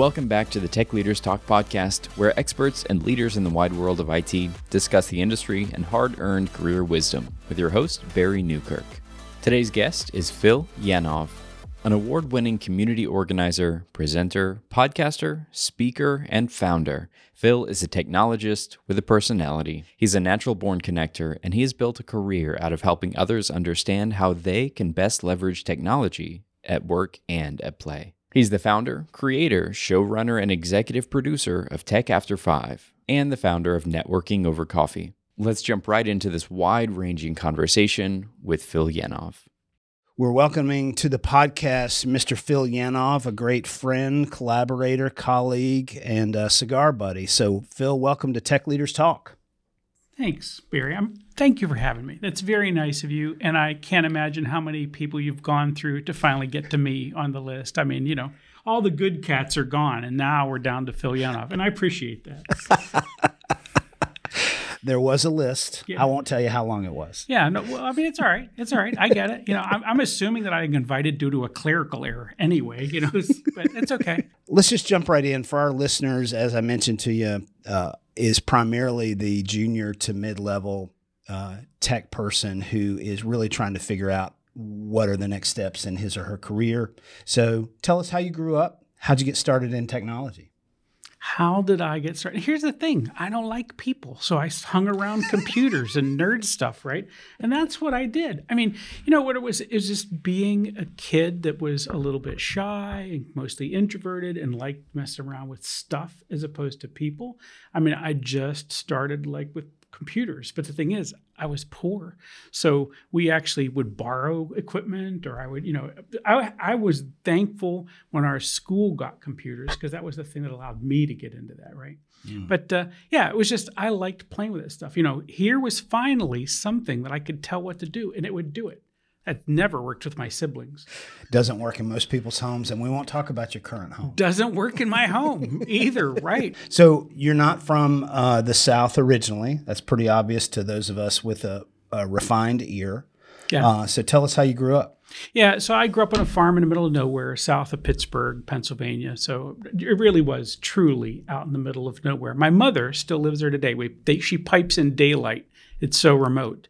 Welcome back to the Tech Leaders Talk podcast, where experts and leaders in the wide world of IT discuss the industry and hard earned career wisdom with your host, Barry Newkirk. Today's guest is Phil Yanov, an award winning community organizer, presenter, podcaster, speaker, and founder. Phil is a technologist with a personality. He's a natural born connector, and he has built a career out of helping others understand how they can best leverage technology at work and at play. He's the founder, creator, showrunner, and executive producer of Tech After Five, and the founder of Networking Over Coffee. Let's jump right into this wide ranging conversation with Phil Yanov. We're welcoming to the podcast Mr. Phil Yanov, a great friend, collaborator, colleague, and cigar buddy. So, Phil, welcome to Tech Leaders Talk. Thanks, Barry. I'm, thank you for having me. That's very nice of you. And I can't imagine how many people you've gone through to finally get to me on the list. I mean, you know, all the good cats are gone, and now we're down to Phil Yanov, and I appreciate that. there was a list. Yeah. I won't tell you how long it was. Yeah, no, well, I mean, it's all right. It's all right. I get it. You know, I'm, I'm assuming that I got invited due to a clerical error anyway. You know, but it's okay. Let's just jump right in for our listeners. As I mentioned to you, uh, is primarily the junior to mid level uh, tech person who is really trying to figure out what are the next steps in his or her career. So tell us how you grew up. How'd you get started in technology? How did I get started? Here's the thing I don't like people. So I hung around computers and nerd stuff, right? And that's what I did. I mean, you know what it was? It was just being a kid that was a little bit shy and mostly introverted and liked messing around with stuff as opposed to people. I mean, I just started like with computers. But the thing is, I was poor. So we actually would borrow equipment or I would, you know, I, I was thankful when our school got computers because that was the thing that allowed me to get into that, right? Mm. But uh, yeah, it was just, I liked playing with this stuff. You know, here was finally something that I could tell what to do and it would do it. That never worked with my siblings. Doesn't work in most people's homes, and we won't talk about your current home. Doesn't work in my home either, right? So you're not from uh, the South originally. That's pretty obvious to those of us with a, a refined ear. Yeah. Uh, so tell us how you grew up. Yeah, so I grew up on a farm in the middle of nowhere, south of Pittsburgh, Pennsylvania. So it really was truly out in the middle of nowhere. My mother still lives there today. We, they, she pipes in daylight. It's so remote.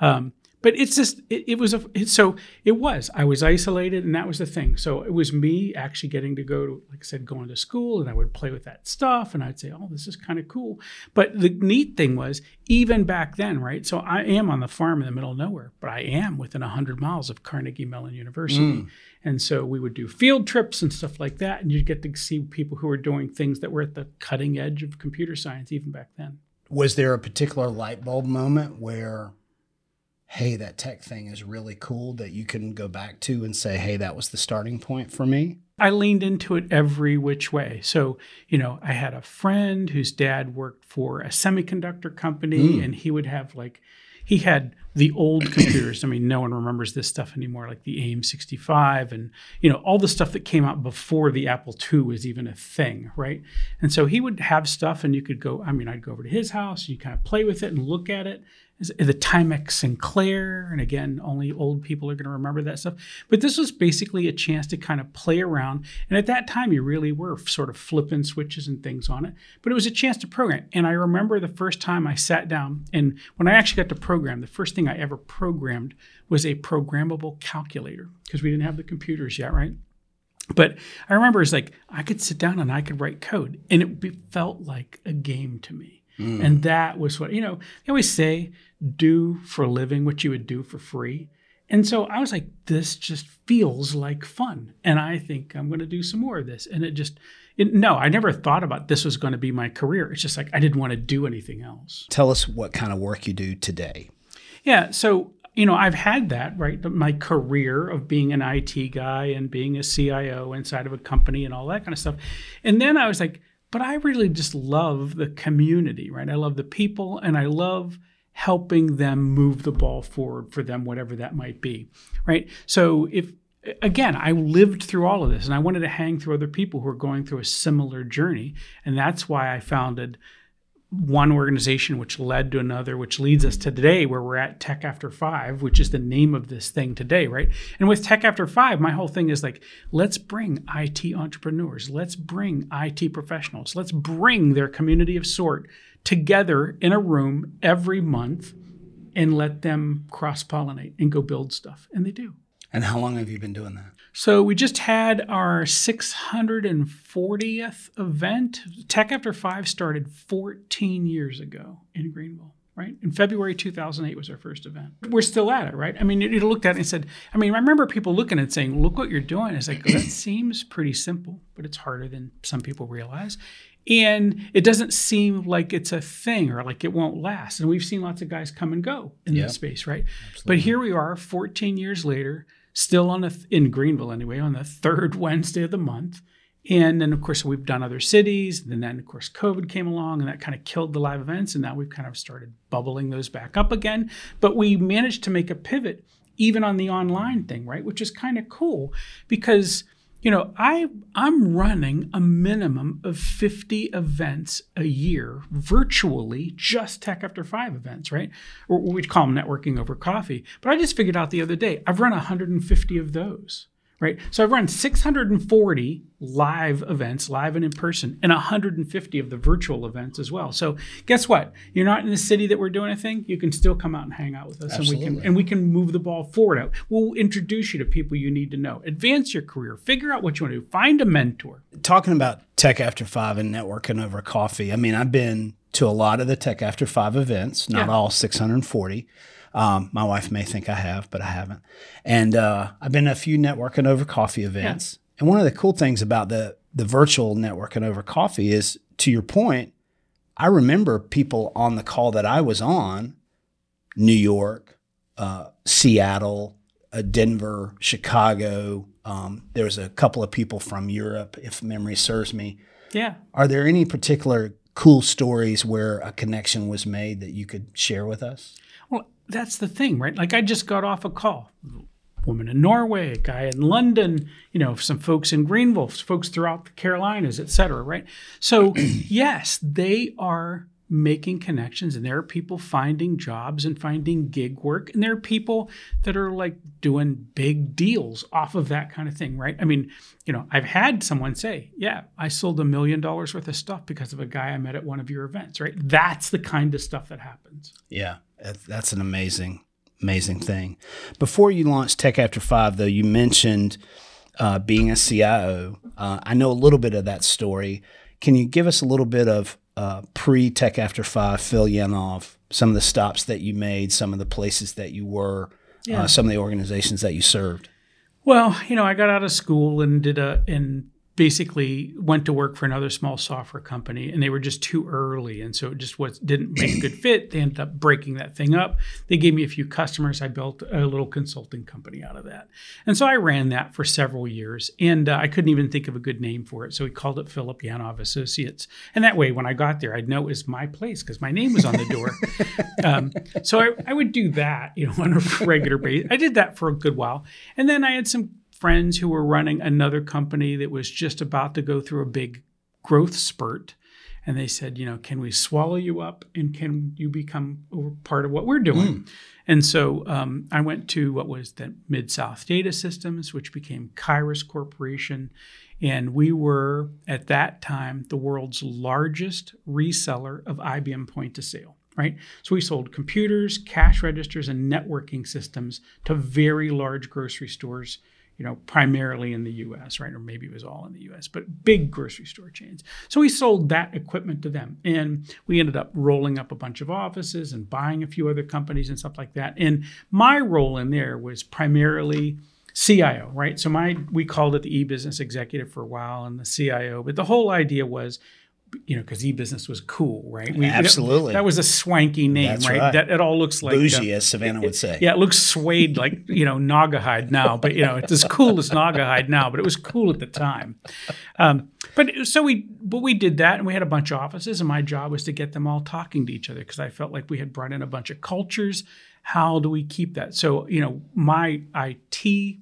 Um, but it's just it, it was a it, so it was i was isolated and that was the thing. So it was me actually getting to go to like i said going to school and i would play with that stuff and i'd say oh this is kind of cool. But the neat thing was even back then right so i am on the farm in the middle of nowhere but i am within 100 miles of carnegie mellon university. Mm. and so we would do field trips and stuff like that and you'd get to see people who were doing things that were at the cutting edge of computer science even back then. Was there a particular light bulb moment where hey, that tech thing is really cool that you can go back to and say, hey, that was the starting point for me? I leaned into it every which way. So, you know, I had a friend whose dad worked for a semiconductor company mm. and he would have like, he had the old computers. I mean, no one remembers this stuff anymore, like the AIM 65 and, you know, all the stuff that came out before the Apple II was even a thing, right? And so he would have stuff and you could go, I mean, I'd go over to his house, you kind of play with it and look at it the Timex Sinclair. And again, only old people are going to remember that stuff. But this was basically a chance to kind of play around. And at that time, you really were sort of flipping switches and things on it. But it was a chance to program. And I remember the first time I sat down, and when I actually got to program, the first thing I ever programmed was a programmable calculator because we didn't have the computers yet, right? But I remember it's like I could sit down and I could write code, and it felt like a game to me. Mm. And that was what, you know, they always say, do for a living what you would do for free. And so I was like, this just feels like fun. And I think I'm going to do some more of this. And it just, it, no, I never thought about this was going to be my career. It's just like I didn't want to do anything else. Tell us what kind of work you do today. Yeah. So, you know, I've had that, right? My career of being an IT guy and being a CIO inside of a company and all that kind of stuff. And then I was like, but I really just love the community, right? I love the people and I love helping them move the ball forward for them, whatever that might be, right? So if again, I lived through all of this and I wanted to hang through other people who are going through a similar journey. And that's why I founded one organization which led to another which leads us to today where we're at tech after five which is the name of this thing today right? And with tech after five my whole thing is like let's bring it entrepreneurs let's bring it professionals let's bring their community of sort together in a room every month and let them cross pollinate and go build stuff. And they do and how long have you been doing that so we just had our 640th event. Tech After Five started 14 years ago in Greenville, right? In February 2008 was our first event. We're still at it, right? I mean, you looked at it and said, I mean, I remember people looking at it saying, look what you're doing. It's like, that seems pretty simple, but it's harder than some people realize. And it doesn't seem like it's a thing or like it won't last. And we've seen lots of guys come and go in Yeah. this space, right? Absolutely. But here we are 14 years later, still on the in Greenville anyway, on the third Wednesday of the month. And then of course we've done other cities. And then of course COVID came along and that kind of killed the live events. And now we've kind of started bubbling those back up again. But we managed to make a pivot even on the online thing, right? Which is kind of cool because you know, I I'm running a minimum of 50 events a year virtually, just Tech After Five events, right? Or we'd call them networking over coffee. But I just figured out the other day, I've run 150 of those, right? So I've run 640 live events, live and in person, and 150 of the virtual events as well. So guess what? You're not in the city that we're doing a thing. You can still come out and hang out with us, and we can and we can move the ball forward. Out. We'll introduce you to people you need to know. Advance your career. Figure out what you want to do. Find a mentor. talking about Tech After Five and networking over coffee, I mean, I've been to a lot of the Tech After Five events, not Yeah. all 640. Um, my wife may think I have, but I haven't. And uh, I've been to a few networking over coffee events. And one of the cool things about the the virtual networking over coffee is, to your point, I remember people on the call that I was on, New York, uh, Seattle, uh, Denver, Chicago. Um, there was a couple of people from Europe, if memory serves me. Yeah. Are there any particular cool stories where a connection was made that you could share with us? That's the thing, right? Like I just got off a call. Woman in Norway, guy in London, you know, some folks in Greenville, folks throughout the Carolinas, et cetera, right? So, yes, they are making connections and there are people finding jobs and finding gig work and there are people that are like doing big deals off of that kind of thing right i mean you know i've had someone say yeah i sold a million dollars worth of stuff because of a guy i met at one of your events right that's the kind of stuff that happens Yeah, that's, an amazing, amazing thing. Before you launched Tech After Five, though, you mentioned uh, being a CIO. Uh, I know a little bit of that story. Can you give us a little bit of uh, pre Tech After Five, Phil Yanov, some of the stops that you made, some of the places that you were, Yeah. uh, some of the organizations that you served? Well, you know, I got out of school and did a and basically went to work for another small software company and they were just too early and so it just was didn't make a good fit. They ended up breaking that thing up. They gave me a few customers. I built a little consulting company out of that. And so I ran that for several years and uh, I couldn't even think of a good name for it. So we called it Philip Yanov Associates. And that way when I got there I'd know it was my place because my name was on the door. um, so I, I would do that, you know, on a regular basis. I did that for a good while. And then I had some friends who were running another company that was just about to go through a big growth spurt. And they said, you know, can we swallow you up and can you become part of what we're doing? And so um, I went to what was the Mid South Data Systems, which became Kairos Corporation. And we were at that time the world's largest reseller of IBM point of sale, right? So we sold computers, cash registers, and networking systems to very large grocery stores, you know, primarily in the US, right? Or maybe it was all in the US, but big grocery store chains. So we sold that equipment to them. And we ended up rolling up a bunch of offices and buying a few other companies and stuff like that. And my role in there was primarily CIO, right? So my we called it the e-business executive for a while and the CIO, but the whole idea was you know, because e-business was cool, right? We, Absolutely. That was a swanky name, right? right. That it all looks like uh, Bougie, as Savannah would say. yeah, it looks suede like you know Naugahyde now, but you know it's as cool as Naugahyde now, but it was cool at the time. Um, but so we, but we did that, and we had a bunch of offices, and my job was to get them all talking to each other because I felt like we had brought in a bunch of cultures. How do we keep that? So you know, my IT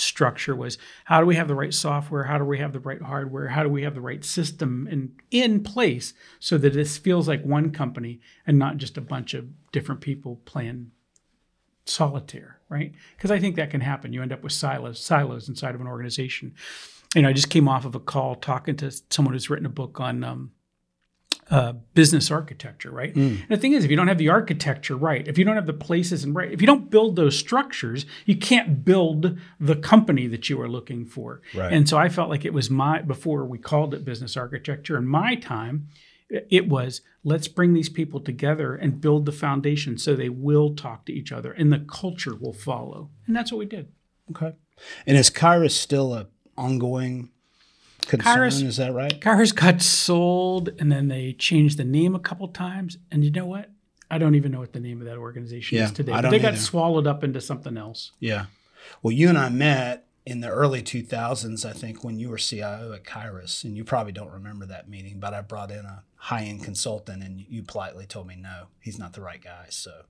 structure was how do we have the right software? How do we have the right hardware? How do we have the right system in in place so that this feels like one company and not just a bunch of different people playing solitaire right? Because i think that can happen. You end up with silos silos inside of an organization. You know i just came off of a call talking to someone who's written a book on um, uh, business architecture, right? Mm. And the thing is, if you don't have the architecture right, if you don't have the places and right, if you don't build those structures, you can't build the company that you are looking for. Right. And so I felt like it was my before we called it business architecture. In my time, it was let's bring these people together and build the foundation so they will talk to each other and the culture will follow. And that's what we did. Okay. And is Kairos still a ongoing concern. Is that right? Kairos got sold, and then they changed the name a couple times. And you know what? I don't even know what the name of that organization yeah, is today. I don't they got swallowed up into something else. Yeah. Well, you and I met in the early 2000s, I think, when you were CIO at Kairos, and you probably don't remember that meeting, but I brought in a high end consultant, and you politely told me, no, he's not the right guy. So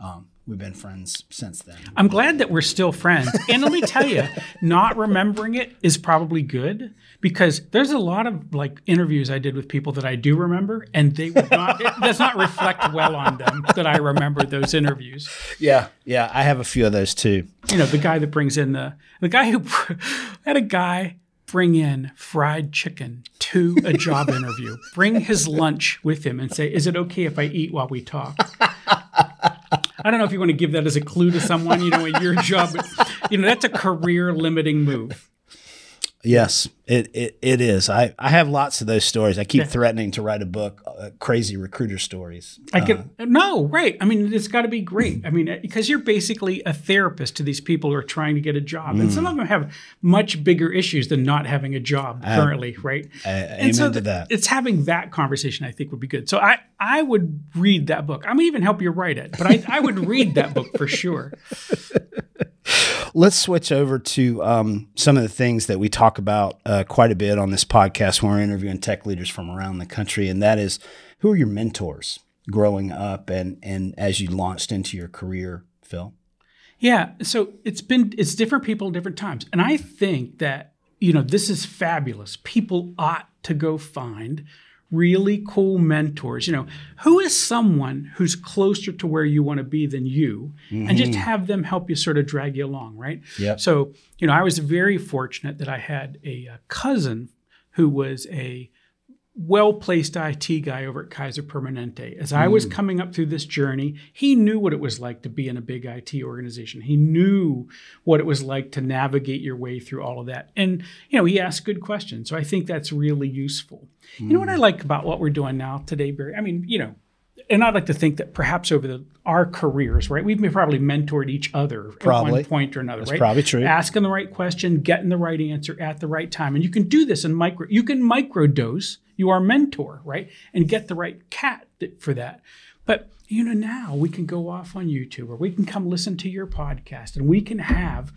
um, we've been friends since then. I'm glad that we're still friends. And let me tell you, not remembering it is probably good because there's a lot of like interviews I did with people that I do remember, and they would not. it does not reflect well on them that I remember those interviews. Yeah, yeah, I have a few of those too. You know, the guy that brings in the the guy who had a guy bring in fried chicken to a job interview. Bring his lunch with him and say, "Is it okay if I eat while we talk?" I don't know if you want to give that as a clue to someone, you know, in your job, you know, that's a career limiting move. Yes, it, it, it is. I, I have lots of those stories. I keep yeah. threatening to write a book, uh, crazy recruiter stories. I can uh, no, right. I mean, it's got to be great. I mean, because you're basically a therapist to these people who are trying to get a job, mm. and some mm. of them have much bigger issues than not having a job currently, right? I, and so to that. It's having that conversation. I think would be good. So I I would read that book. I may even help you write it, but I I would read that book for sure. Let's switch over to um, some of the things that we talk about uh, Uh, quite a bit on this podcast when we're interviewing tech leaders from around the country, and that is who are your mentors growing up and and as you launched into your career, Phil? Yeah, so it's been it's different people different times, and I think that you know this is fabulous. People ought to go find really cool mentors. You know, who is someone who's closer to where you want to be than you, mm-hmm. and just mm-hmm. have them help you sort of drag you along, right? Yeah. So, you know, I was very fortunate that I had a, a cousin who was a well placed IT guy over at Kaiser Permanente. As I was mm. coming up through this journey, he knew what it was like to be in a big IT organization. He knew what it was like to navigate your way through all of that. And, you know, he asked good questions. So I think that's really useful. Mm. You know what I mm. like about what we're doing now today, Barry? I mean, you know, and I'd like to think that perhaps over the, our careers, right, we've probably mentored each other probably. at one point or another, That's right? Probably true. Asking the right question, getting the right answer at the right time, and you can do this in micro. You can microdose you are mentor, right, and get the right cat for that. But you know now we can go off on YouTube or we can come listen to your podcast and we can have,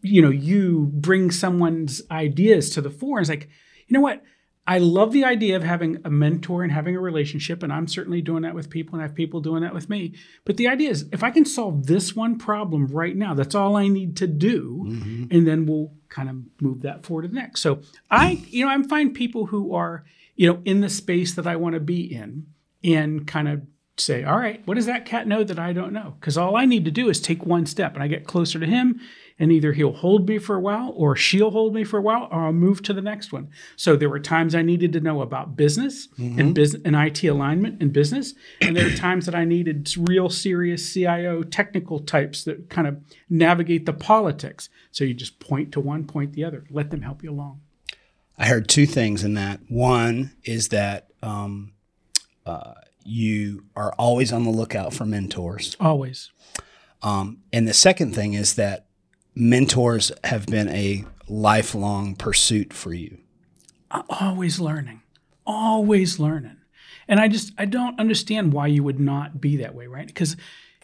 you know, you bring someone's ideas to the fore. And it's like, you know what? I love the idea of having a mentor and having a relationship, and I'm certainly doing that with people, and I have people doing that with me. But the idea is, if I can solve this one problem right now, that's all I need to do, mm-hmm. and then we'll kind of move that forward to the next. So I, you know, I'm find people who are, you know, in the space that I want to be in, and kind of say, all right, what does that cat know that I don't know? Because all I need to do is take one step, and I get closer to him, and either he'll hold me for a while or she'll hold me for a while or I'll move to the next one. So there were times I needed to know about business mm-hmm. and business and IT alignment and business. And there are times that I needed real serious CIO technical types that kind of navigate the politics. So you just point to one, point the other, let them help you along. I heard two things in that. One is that um, uh, you are always on the lookout for mentors. Always. Um, and the second thing is that mentors have been a lifelong pursuit for you? I'm Always learning, always learning. And I just, I don't understand why you would not be that way, right? Because,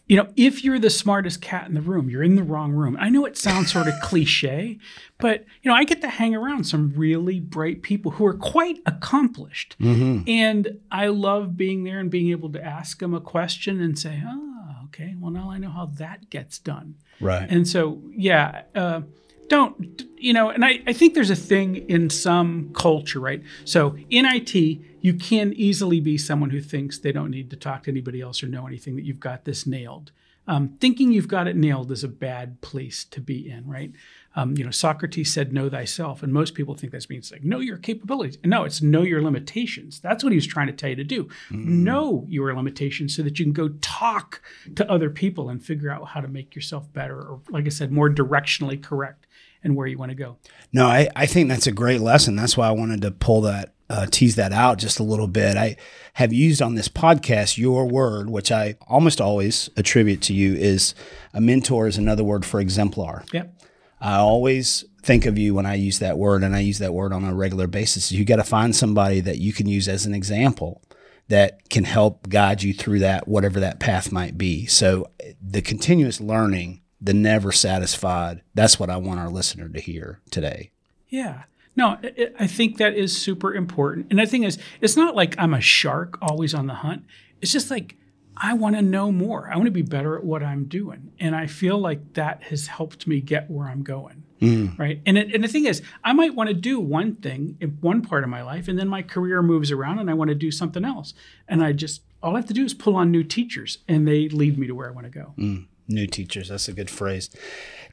you know, if you're the smartest cat in the room, you're in the wrong room. I know it sounds sort of cliche, but, you know, I get to hang around some really bright people who are quite accomplished. Mm-hmm. And I love being there and being able to ask them a question and say, oh, okay, well, now I know how that gets done. Right. And so, yeah, uh, don't you know and I, I think there's a thing in some culture right so in it you can easily be someone who thinks they don't need to talk to anybody else or know anything that you've got this nailed um, thinking you've got it nailed is a bad place to be in right um, you know socrates said know thyself and most people think that means like know your capabilities no it's know your limitations that's what he was trying to tell you to do mm. know your limitations so that you can go talk to other people and figure out how to make yourself better or like i said more directionally correct and where you want to go. No, I, I think that's a great lesson. That's why I wanted to pull that, uh, tease that out just a little bit. I have used on this podcast your word, which I almost always attribute to you, is a mentor is another word for exemplar. Yep. I always think of you when I use that word, and I use that word on a regular basis. You got to find somebody that you can use as an example that can help guide you through that, whatever that path might be. So the continuous learning the never satisfied. That's what I want our listener to hear today. Yeah. No, I think that is super important. And the thing is, it's not like I'm a shark always on the hunt. It's just like I want to know more. I want to be better at what I'm doing. And I feel like that has helped me get where I'm going. Mm. Right. And, it, and the thing is, I might want to do one thing in one part of my life, and then my career moves around and I want to do something else. And I just, all I have to do is pull on new teachers and they lead me to where I want to go. Mm new teachers. That's a good phrase.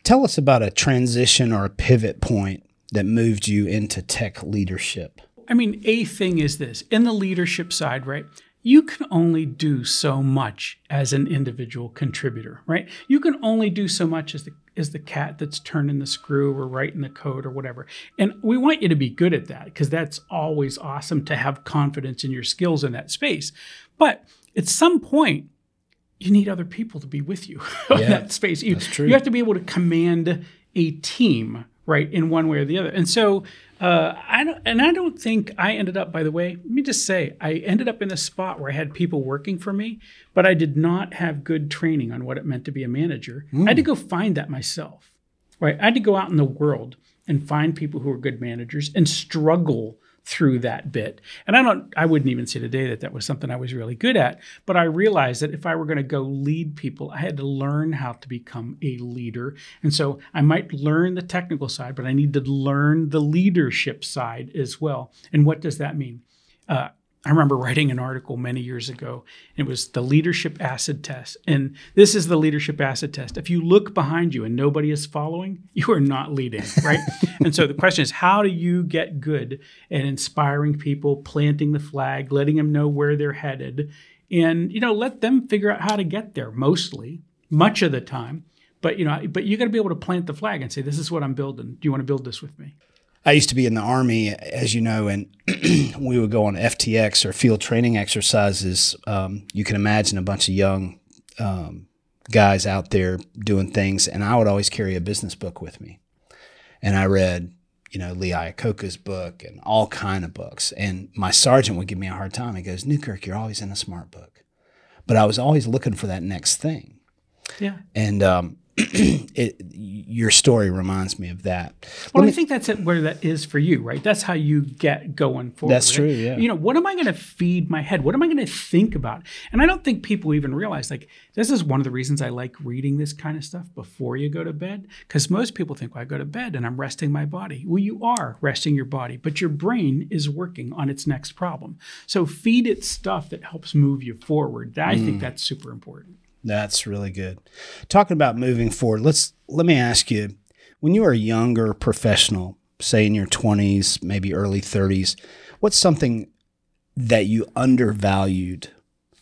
Tell us about a transition or a pivot point that moved you into tech leadership. I mean, a thing is this in the leadership side, right? You can only do so much as an individual contributor, right? You can only do so much as the as the cat that's turning the screw or writing the code or whatever. And we want you to be good at that because that's always awesome to have confidence in your skills in that space. But at some point, you need other people to be with you in that space. You, that's true. you have to be able to command a team, right, in one way or the other. And so, uh, I don't, and I don't think I ended up. By the way, let me just say, I ended up in a spot where I had people working for me, but I did not have good training on what it meant to be a manager. Mm. I had to go find that myself, right? I had to go out in the world and find people who are good managers and struggle through that bit. And I don't I wouldn't even say today that that was something I was really good at, but I realized that if I were going to go lead people, I had to learn how to become a leader. And so I might learn the technical side, but I need to learn the leadership side as well. And what does that mean? Uh, I remember writing an article many years ago. It was the leadership acid test. And this is the leadership acid test. If you look behind you and nobody is following, you are not leading, right? and so the question is how do you get good at inspiring people, planting the flag, letting them know where they're headed, and you know, let them figure out how to get there mostly, much of the time. But you know, but you got to be able to plant the flag and say, "This is what I'm building. Do you want to build this with me?" I used to be in the army, as you know, and we would go on FTX or field training exercises. Um, you can imagine a bunch of young um, guys out there doing things, and I would always carry a business book with me, and I read, you know, Lee Iacocca's book and all kind of books. And my sergeant would give me a hard time. He goes, "Newkirk, you're always in a smart book," but I was always looking for that next thing. Yeah. And um, it, your story reminds me of that. Well, me, I think that's where that is for you, right? That's how you get going forward. That's true. Yeah. You know, what am I going to feed my head? What am I going to think about? And I don't think people even realize like this is one of the reasons I like reading this kind of stuff before you go to bed, because most people think, well, I go to bed and I'm resting my body. Well, you are resting your body, but your brain is working on its next problem. So feed it stuff that helps move you forward. I mm. think that's super important. That's really good. Talking about moving forward, let's let me ask you, when you were a younger professional, say in your 20s, maybe early 30s, what's something that you undervalued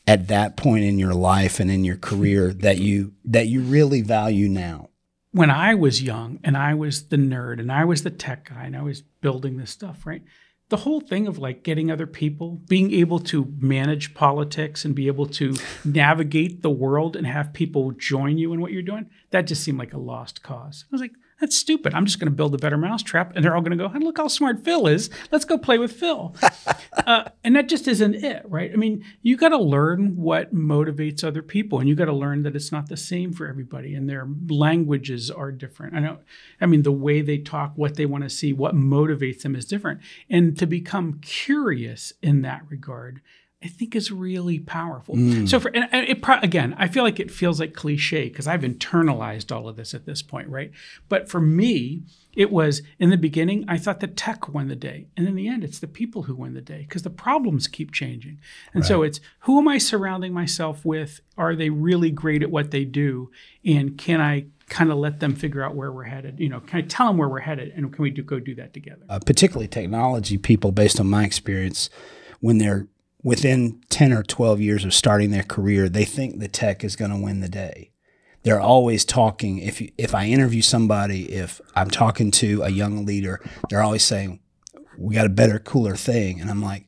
at that point in your life and in your career that you that you really value now? When I was young and I was the nerd and I was the tech guy and I was building this stuff, right? The whole thing of like getting other people, being able to manage politics and be able to navigate the world and have people join you in what you're doing, that just seemed like a lost cause. I was like, that's stupid. I'm just going to build a better mousetrap, and they're all going to go, hey, look how smart Phil is. Let's go play with Phil. uh, and that just isn't it, right? I mean, you got to learn what motivates other people, and you got to learn that it's not the same for everybody, and their languages are different. I know. I mean, the way they talk, what they want to see, what motivates them is different, and to become curious in that regard I think is really powerful. So for and it pro- again, I feel like it feels like cliche because I've internalized all of this at this point, right? But for me, it was in the beginning I thought the tech won the day, and in the end, it's the people who win the day because the problems keep changing. And so it's who am I surrounding myself with? Are they really great at what they do, and can I kind of let them figure out where we're headed? You know, can I tell them where we're headed, and can we do, go do that together? uh, particularly technology people, based on my experience, when they're within 10 or 12 years of starting their career, they think the tech is going to win the day. They're always talking. If, if I interview somebody, if I'm talking to a young leader, they're always saying, We got a better, cooler thing. And I'm like,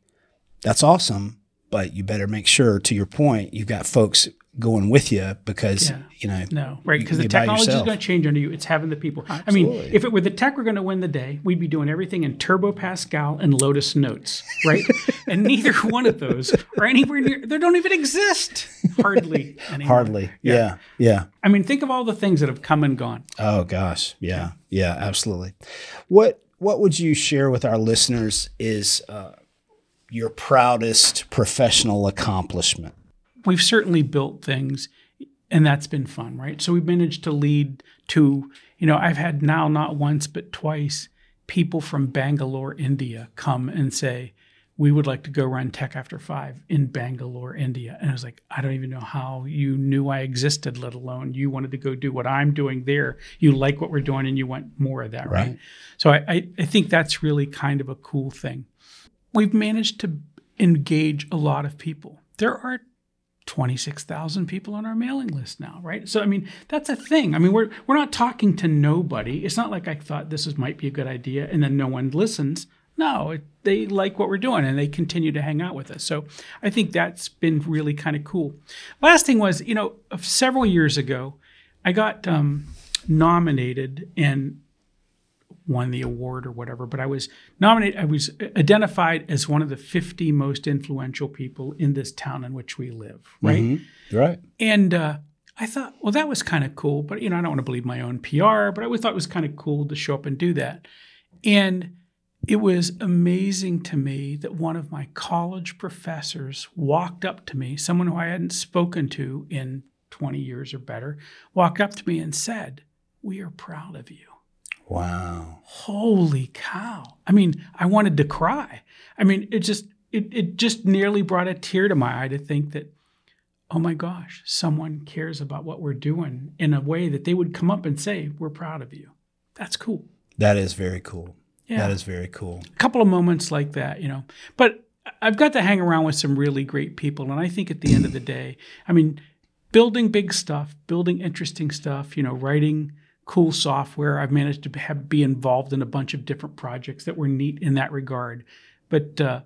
That's awesome. But you better make sure, to your point, you've got folks going with you because, Yeah. you know, No, right? Because the technology is going to change under you. It's having the people. I mean, if it were the tech were going to win the day, we'd be doing everything in Turbo Pascal and Lotus Notes, right? and neither one of those are anywhere near. They don't even exist hardly anymore. hardly. Yeah. Yeah. I mean, think of all the things that have come and gone. Oh gosh, yeah, yeah, absolutely. What what would you share with our listeners is uh, your proudest professional accomplishment? We've certainly built things and that's been fun right? So we've managed to lead to you know i've had now not once but twice people from bangalore india come and say we would like to go run tech after five in bangalore india. And i was like i don't even know how you knew i existed let alone you wanted to go do what i'm doing there. You like what we're doing and you want more of that right, Right. so I, I, I think that's really kind of a cool thing. We've managed to engage a lot of people. There are 26,000 people on our mailing list now, right? So I mean, that's a thing. I mean, we're we're not talking to nobody. It's not like I thought this is might be a good idea and then no one listens. No, it, they like what we're doing and they continue to hang out with us. So I think that's been really kind of cool. Last thing was, you know, several years ago, I got um, nominated and won the award or whatever, but I was nominated, I was identified as one of the 50 most influential people in this town in which we live, right? Right. And uh, I thought, well, that was kind of cool, but you know, I don't want to believe my own PR, but I always thought it was kind of cool to show up and do that. And it was amazing to me that one of my college professors walked up to me, someone who I hadn't spoken to in 20 years or better, walked up to me and said, We are proud of you Wow. holy cow i mean i wanted to cry i mean it just it, it just nearly brought a tear to my eye to think that oh my gosh someone cares about what we're doing in a way that they would come up and say we're proud of you that's cool That is very cool. Yeah. That is very cool. a couple of moments like that, you know. But I've got to hang around with some really great people, and I think at the end of the day, I mean, building big stuff, building interesting stuff, you know, writing cool software. I've managed to have, be involved in a bunch of different projects that were neat in that regard. But uh,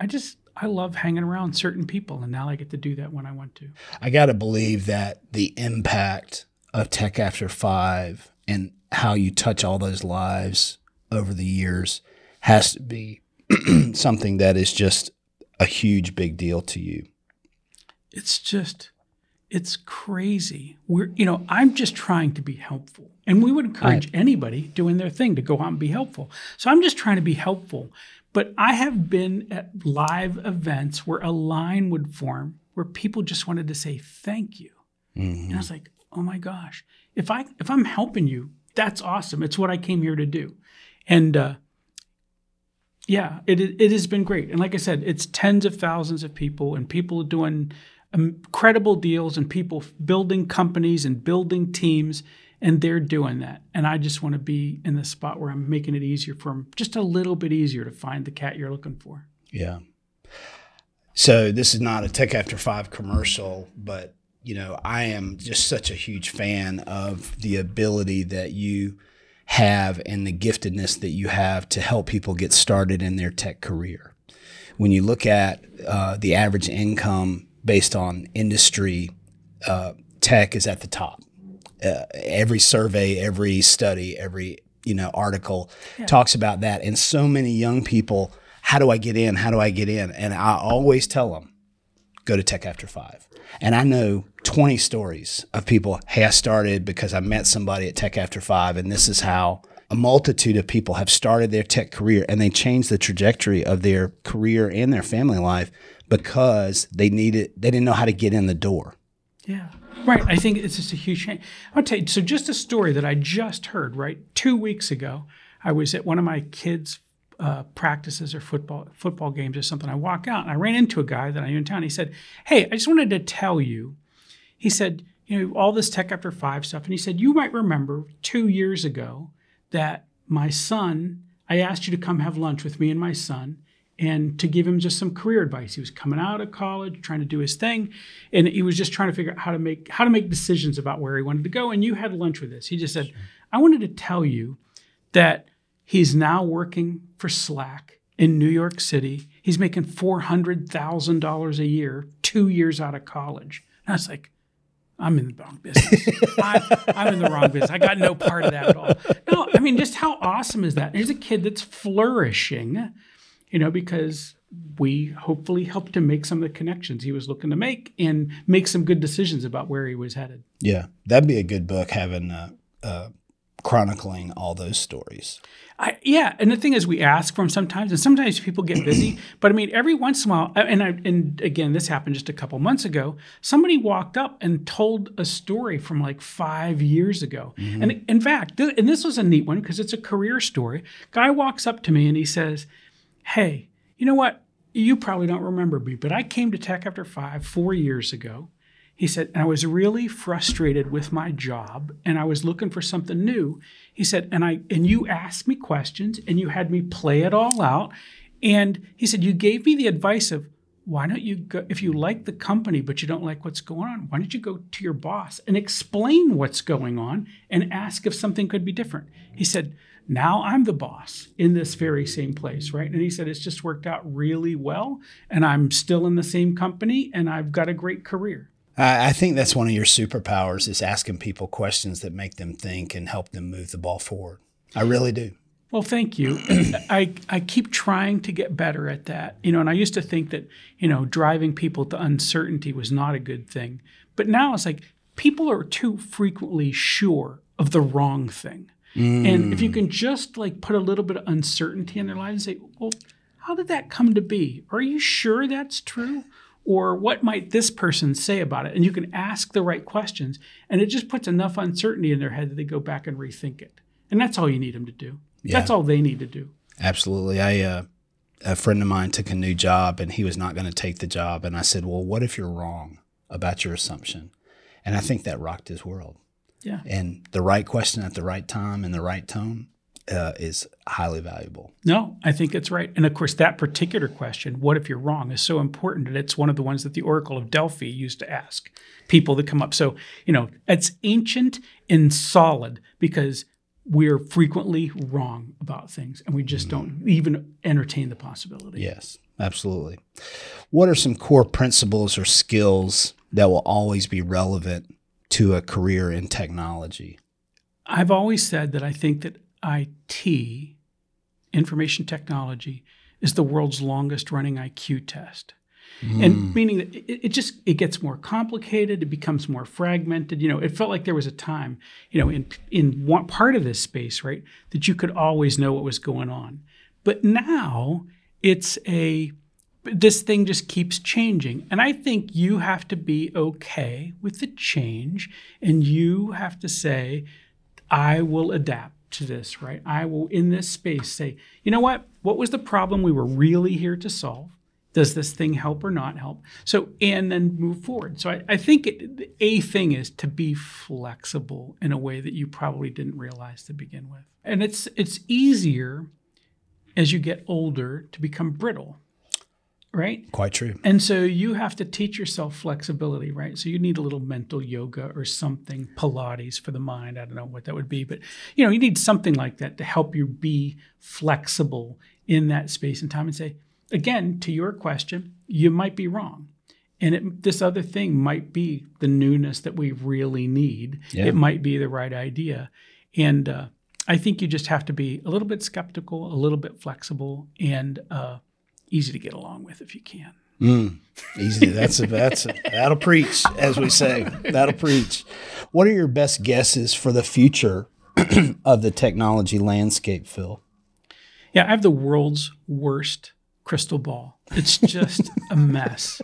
I just I love hanging around certain people, and now I get to do that when I want to. I got to believe that the impact of Tech After Five and how you touch all those lives over the years has to be something that is just a huge big deal to you. it's just it's crazy. We're you know i'm just trying to be helpful. And we would encourage anybody doing their thing to go out and be helpful. So i'm just trying to be helpful. But i have been at live events where a line would form where people just wanted to say thank you. And i was like oh my gosh. If i if i'm helping you that's awesome. It's what i came here to do. And uh yeah, it it has been great, and like I said, it's tens of thousands of people, and people doing incredible deals, and people building companies and building teams, and they're doing that. And I just want to be in the spot where I'm making it easier for them, just a little bit easier to find the cat you're looking for. Yeah. So this is not a Tech After Five commercial, but you know, I am just such a huge fan of the ability that you have and the giftedness that you have to help people get started in their tech career. When you look at uh, the average income based on industry, uh, tech is at the top. Uh, every survey, every study, every you know article talks about that, and so many young people. How do I get in? How do I get in? And I always tell them, go to Tech After Five. And I know 20 stories of people, hey, I started because I met somebody at Tech After Five, and this is how a multitude of people have started their tech career and they changed the trajectory of their career and their family life because they needed they didn't know how to get in the door. Yeah. Right. I think it's just a huge change. I'll tell you, so just a story that I just heard, right? Two weeks ago, I was at one of my kids' uh, practices or football football games or something. I walk out and I ran into a guy that I knew in town. He said, Hey, I just wanted to tell you, he said, you know, all this tech after five stuff. And he said, You might remember two years ago that my son, I asked you to come have lunch with me and my son and to give him just some career advice. He was coming out of college, trying to do his thing, and he was just trying to figure out how to make how to make decisions about where he wanted to go. And you had lunch with this. He just said, "I wanted to tell you that he's now working for Slack in New York City. He's making four hundred thousand dollars a year, two years out of college." And I was like. I'm in the wrong business. I, I'm in the wrong business. I got no part of that at all. No, I mean, just how awesome is that? Here's a kid that's flourishing you know, because we hopefully helped him make some of the connections he was looking to make and make some good decisions about where he was headed. Yeah, that'd be a good book, having uh, uh, chronicling all those stories. I, yeah, and the thing is, we ask for them sometimes, and sometimes people get busy. but I mean, every once in a while, and I, and again, this happened just a couple months ago. Somebody walked up and told a story from like five years ago, mm-hmm. and in fact, th- and this was a neat one because it's a career story. Guy walks up to me and he says, hey, you know what? You probably don't remember me, but I came to Tech After Five four years ago. He said, I was really frustrated with my job and I was looking for something new. He said, and I and you asked me questions and you had me play it all out. And he said, you gave me the advice of why don't you go if you like the company but you don't like what's going on, why don't you go to your boss and explain what's going on and ask if something could be different? He said, now I'm the boss in this very same place, right? And he said, it's just worked out really well. And I'm still in the same company and I've got a great career. I think that's one of your superpowers is asking people questions that make them think and help them move the ball forward. I really do. Well, thank you. I, I keep trying to get better at that. You know, and I used to think that, you know, driving people to uncertainty was not a good thing. But now it's like people are too frequently sure of the wrong thing. Mm. And if you mm. can just like put a little bit of uncertainty in their lives and say, well, how did that come to be? Are you sure that's true? Or what might this person say about it? And you can ask the right questions, and it just puts enough uncertainty in their head that they go back and rethink it. And that's all you need them to do. Yeah. That's all they need to do. Absolutely. I uh, a friend of mine took a new job, and he was not going to take the job. And I said, "Well, what if you're wrong about your assumption?" And I think that rocked his world. Yeah. And the right question at the right time and the right tone uh, is highly valuable. No, I think it's right. And of course, that particular question, what if you're wrong, is so important. And it's one of the ones that the Oracle of Delphi used to ask people that come up. So, you know, it's ancient and solid because we're frequently wrong about things and we just mm-hmm. don't even entertain the possibility. Yes, absolutely. What are some core principles or skills that will always be relevant to a career in technology? I've always said that I think that IT, information technology, is the world's longest running IQ test. Mm. And meaning that it, it, just it gets more complicated, it becomes more fragmented. You know, it felt like there was a time, you know, in in one part of this space, right, that you could always know what was going on. But now it's a this thing just keeps changing. And I think you have to be okay with the change and you have to say, I will adapt to this, right? I will, in this space, say, you know what? What was the problem we were really here to solve? Does this thing help or not help? So, and then move forward. So, I, I think it, a thing is to be flexible in a way that you probably didn't realize to begin with. And it's it's easier as you get older to become brittle right? Quite true. And so you have to teach yourself flexibility, right? So you need a little mental yoga or something, Pilates for the mind. I don't know what that would be, but you know, you need something like that to help you be flexible in that space and time and say, again, to your question, you might be wrong. And it, this other thing might be the newness that we really need. Yeah. It might be the right idea. And uh, I think you just have to be a little bit skeptical, a little bit flexible, and uh, easy to get along with if you can. Mm, easy. That's a, that's a, that'll preach, as we say. That'll preach. What are your best guesses for the future of the technology landscape, Phil? Yeah, I have the world's worst crystal ball. It's just a mess.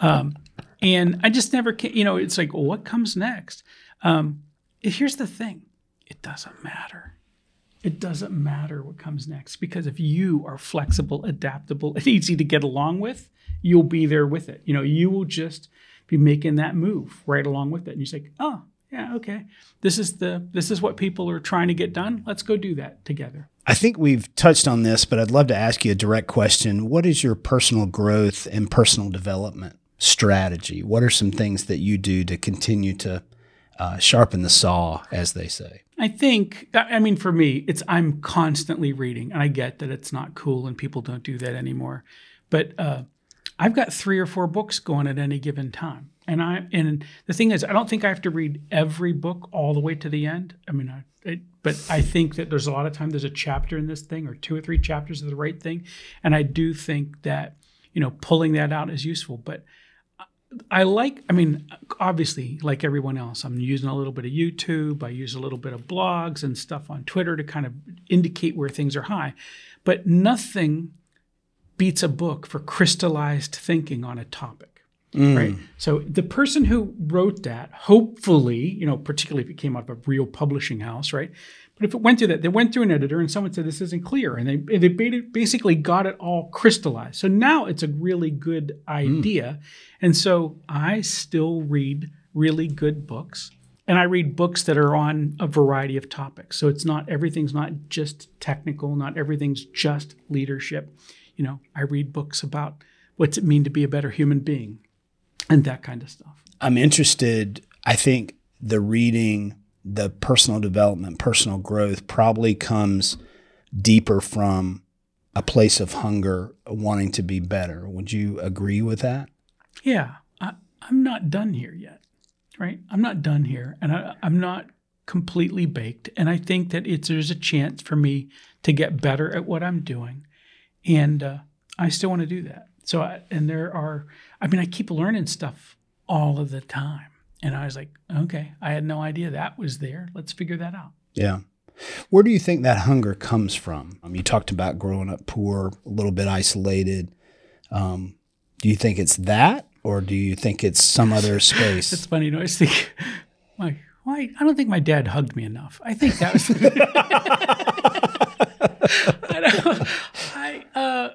Um, and I just never can, you know, it's like, well, what comes next? Um, here's the thing it doesn't matter. It doesn't matter what comes next because if you are flexible, adaptable, and easy to get along with, you'll be there with it. You know, you will just be making that move right along with it. And you say, oh, yeah, okay. This is the this is what people are trying to get done. Let's go do that together. I think we've touched on this, but I'd love to ask you a direct question. What is your personal growth and personal development strategy? What are some things that you do to continue to uh, sharpen the saw, as they say? I think, I mean, for me, it's I'm constantly reading, and I get that it's not cool and people don't do that anymore. But uh, I've got three or four books going at any given time, and I and the thing is, I don't think I have to read every book all the way to the end. I mean, I, but I think that there's a lot of time there's a chapter in this thing or two or three chapters of the right thing, and I do think that you know pulling that out is useful. But I like, I mean, obviously, like everyone else, I'm using a little bit of YouTube. I use a little bit of blogs and stuff on Twitter to kind of indicate where things are high. But nothing beats a book for crystallized thinking on a topic. Mm. Right. So the person who wrote that, hopefully, you know, particularly if it came out of a real publishing house, right? But if it went through that, they went through an editor and someone said this isn't clear, and they they basically got it all crystallized. So now it's a really good idea, mm. and so I still read really good books, and I read books that are on a variety of topics. So it's not everything's not just technical, not everything's just leadership. You know, I read books about what's it mean to be a better human being, and that kind of stuff. I'm interested. I think the reading the personal development, personal growth probably comes deeper from a place of hunger, wanting to be better. Would you agree with that? Yeah, I, am not done here yet, right? I'm not done here, and I, am not completely baked. And I think that it's there's a chance for me to get better at what I'm doing, and uh, I still want to do that. So, I, and there are, I mean, I keep learning stuff all of the time. And I was like, okay, I had no idea that was there. Let's figure that out. Yeah. Where do you think that hunger comes from? Um, you talked about growing up poor, a little bit isolated. Um, do you think it's that, or do you think it's some other space? It's funny, you know. I think, like, why? I don't think my dad hugged me enough. I think that was. I, I uh,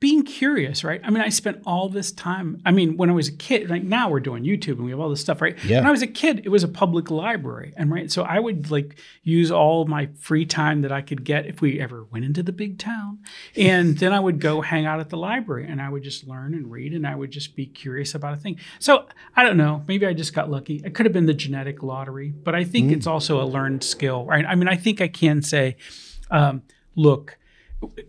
being curious, right? I mean, I spent all this time. I mean, when I was a kid, like now we're doing YouTube and we have all this stuff, right? Yeah. When I was a kid, it was a public library, and right, so I would like use all my free time that I could get if we ever went into the big town, and then I would go hang out at the library and I would just learn and read and I would just be curious about a thing. So I don't know, maybe I just got lucky. It could have been the genetic lottery, but I think mm. it's also a learned skill, right? I mean, I think I can say, um, look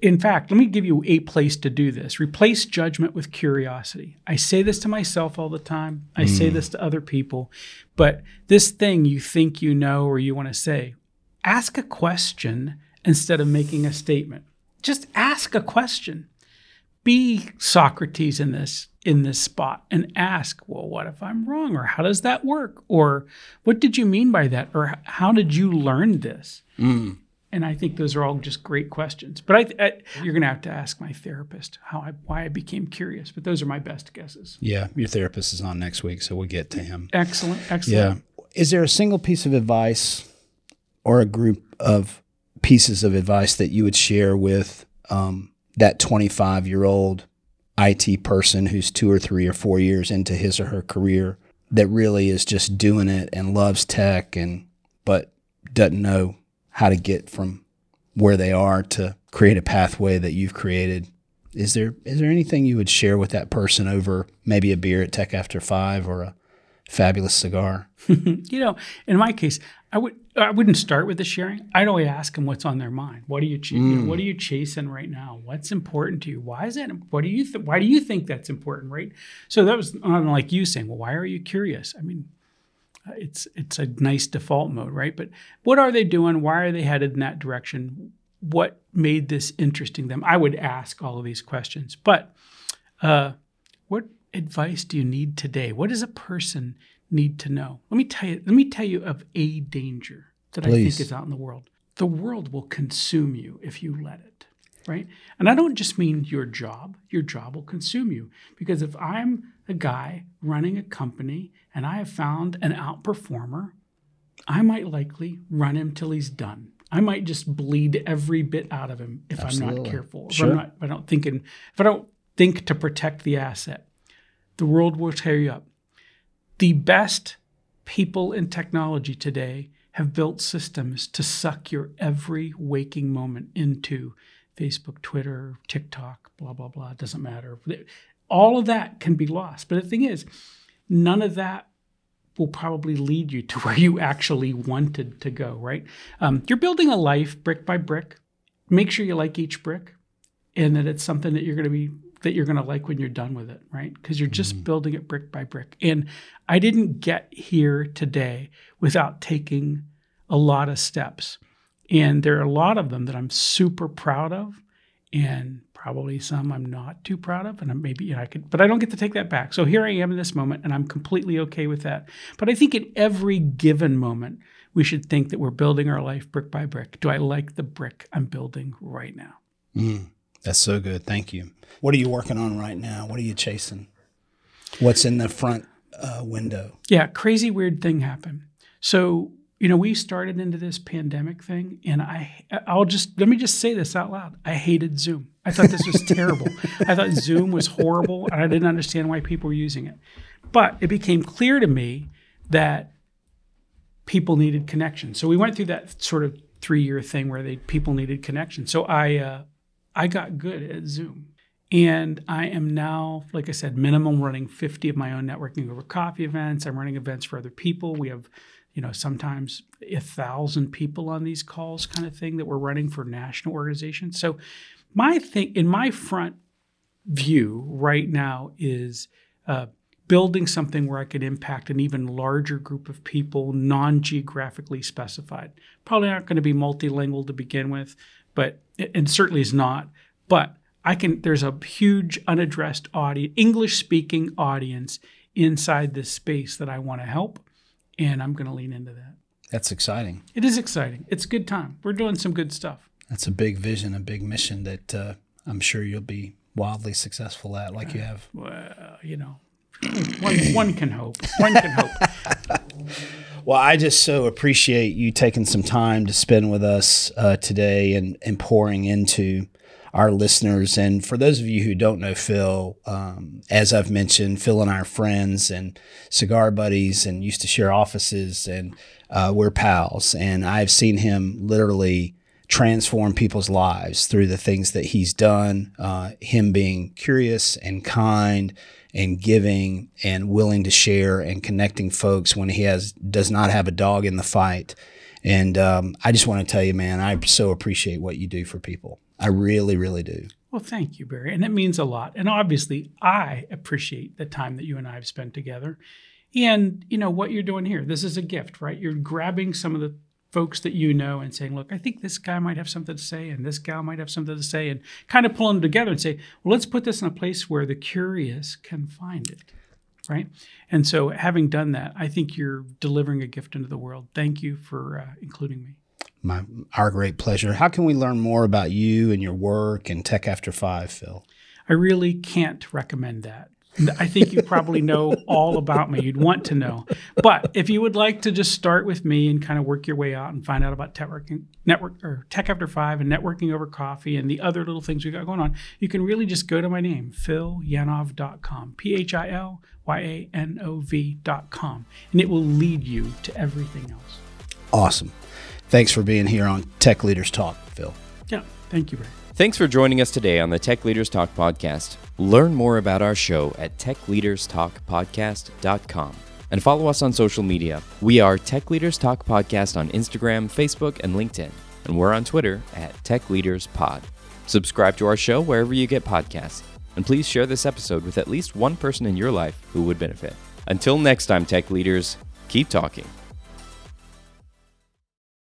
in fact, let me give you a place to do this. Replace judgment with curiosity. I say this to myself all the time. I mm. say this to other people. But this thing you think you know or you want to say, ask a question instead of making a statement. Just ask a question. Be Socrates in this in this spot and ask, well, what if I'm wrong? Or how does that work? Or what did you mean by that? Or how did you learn this? Mm. And I think those are all just great questions. But I, I you're going to have to ask my therapist how I, why I became curious. But those are my best guesses. Yeah, your therapist is on next week, so we'll get to him. Excellent, excellent. Yeah. Is there a single piece of advice or a group of pieces of advice that you would share with um, that 25 year old IT person who's two or three or four years into his or her career that really is just doing it and loves tech and but doesn't know how to get from where they are to create a pathway that you've created. Is there is there anything you would share with that person over maybe a beer at Tech After Five or a fabulous cigar? you know, in my case, I would I wouldn't start with the sharing. I'd always ask them what's on their mind. What are you, ch- mm. you know, what are you chasing right now? What's important to you? Why is that? What do you th- Why do you think that's important? Right. So that was like you saying, well, why are you curious? I mean, it's it's a nice default mode, right? But what are they doing? Why are they headed in that direction? What made this interesting them? I would ask all of these questions. But uh, what advice do you need today? What does a person need to know? Let me tell you. Let me tell you of a danger that I think is out in the world. The world will consume you if you let it, right? And I don't just mean your job. Your job will consume you because if I'm a guy running a company and I have found an outperformer, I might likely run him till he's done. I might just bleed every bit out of him if I'm not careful. If Sure. I'm not, if I don't think in, if I don't think to protect the asset, the world will tear you up. The best people in technology today have built systems to suck your every waking moment into Facebook, Twitter, TikTok, blah, blah, blah. Doesn't matter. All of that can be lost. But the thing is, none of that will probably lead you to where you actually wanted to go, right? Um, you're building a life brick by brick. Make sure you like each brick and that it's something that you're going to be that you're going to like when you're done with it, right? Because you're just building it brick by brick. And I didn't get here today without taking a lot of steps. And there are a lot of them that I'm super proud of and probably some I'm not too proud of and maybe you know, I could but I don't get to take that back. So here I am in this moment and I'm completely okay with that. But I think in every given moment we should think that we're building our life brick by brick. Do I like the brick I'm building right now? Mm, that's so good. Thank you. What are you working on right now? What are you chasing? What's in the front uh, window? Yeah, crazy weird thing happened. So, you know, we started into this pandemic thing and I I'll just let me just say this out loud. I hated Zoom. I thought this was terrible. I thought Zoom was horrible and I didn't understand why people were using it. But it became clear to me that people needed connection. So we went through that sort of 3-year thing where they people needed connection. So I uh, I got good at Zoom. And I am now, like I said, minimum running 50 of my own networking over coffee events. I'm running events for other people. We have, you know, sometimes a thousand people on these calls, kind of thing that we're running for national organizations. So my thing in my front view right now is uh, building something where I could impact an even larger group of people, non-geographically specified. Probably not going to be multilingual to begin with, but and certainly is not. But I can. There's a huge unaddressed audience, English-speaking audience inside this space that I want to help, and I'm going to lean into that. That's exciting. It is exciting. It's a good time. We're doing some good stuff. That's a big vision, a big mission that uh, I'm sure you'll be wildly successful at, like you have. Well, you know, one one can hope. One can hope. Well, I just so appreciate you taking some time to spend with us uh, today and, and pouring into our listeners. And for those of you who don't know Phil, um, as I've mentioned, Phil and I are friends and cigar buddies and used to share offices, and uh, we're pals. And I've seen him literally transform people's lives through the things that he's done. Uh, him being curious and kind and giving and willing to share and connecting folks when he has does not have a dog in the fight. And um, I just want to tell you, man, I so appreciate what you do for people. I really, really do. Well, thank you, Barry. And it means a lot. And obviously, I appreciate the time that you and I have spent together. And, you know, what you're doing here, this is a gift, right? You're grabbing some of the folks that you know and saying, look, I think this guy might have something to say and this gal might have something to say and kind of pulling them together and say, well, let's put this in a place where the curious can find it. Right. And so, having done that, I think you're delivering a gift into the world. Thank you for uh, including me. My our great pleasure. How can we learn more about you and your work and Tech After Five, Phil? I really can't recommend that. I think you probably know all about me. You'd want to know. But if you would like to just start with me and kind of work your way out and find out about networking, network or Tech After Five and networking over coffee and the other little things we got going on, you can really just go to my name, philyanov.com, P H I L Y A N O V.com, and it will lead you to everything else. Awesome. Thanks for being here on Tech Leaders Talk, Phil. Yeah. Thank you, Ray. Thanks for joining us today on the Tech Leaders Talk podcast. Learn more about our show at techleaderstalkpodcast.com and follow us on social media. We are Tech Leaders Talk Podcast on Instagram, Facebook, and LinkedIn, and we're on Twitter at Tech Leaders Pod. Subscribe to our show wherever you get podcasts, and please share this episode with at least one person in your life who would benefit. Until next time, Tech Leaders, keep talking.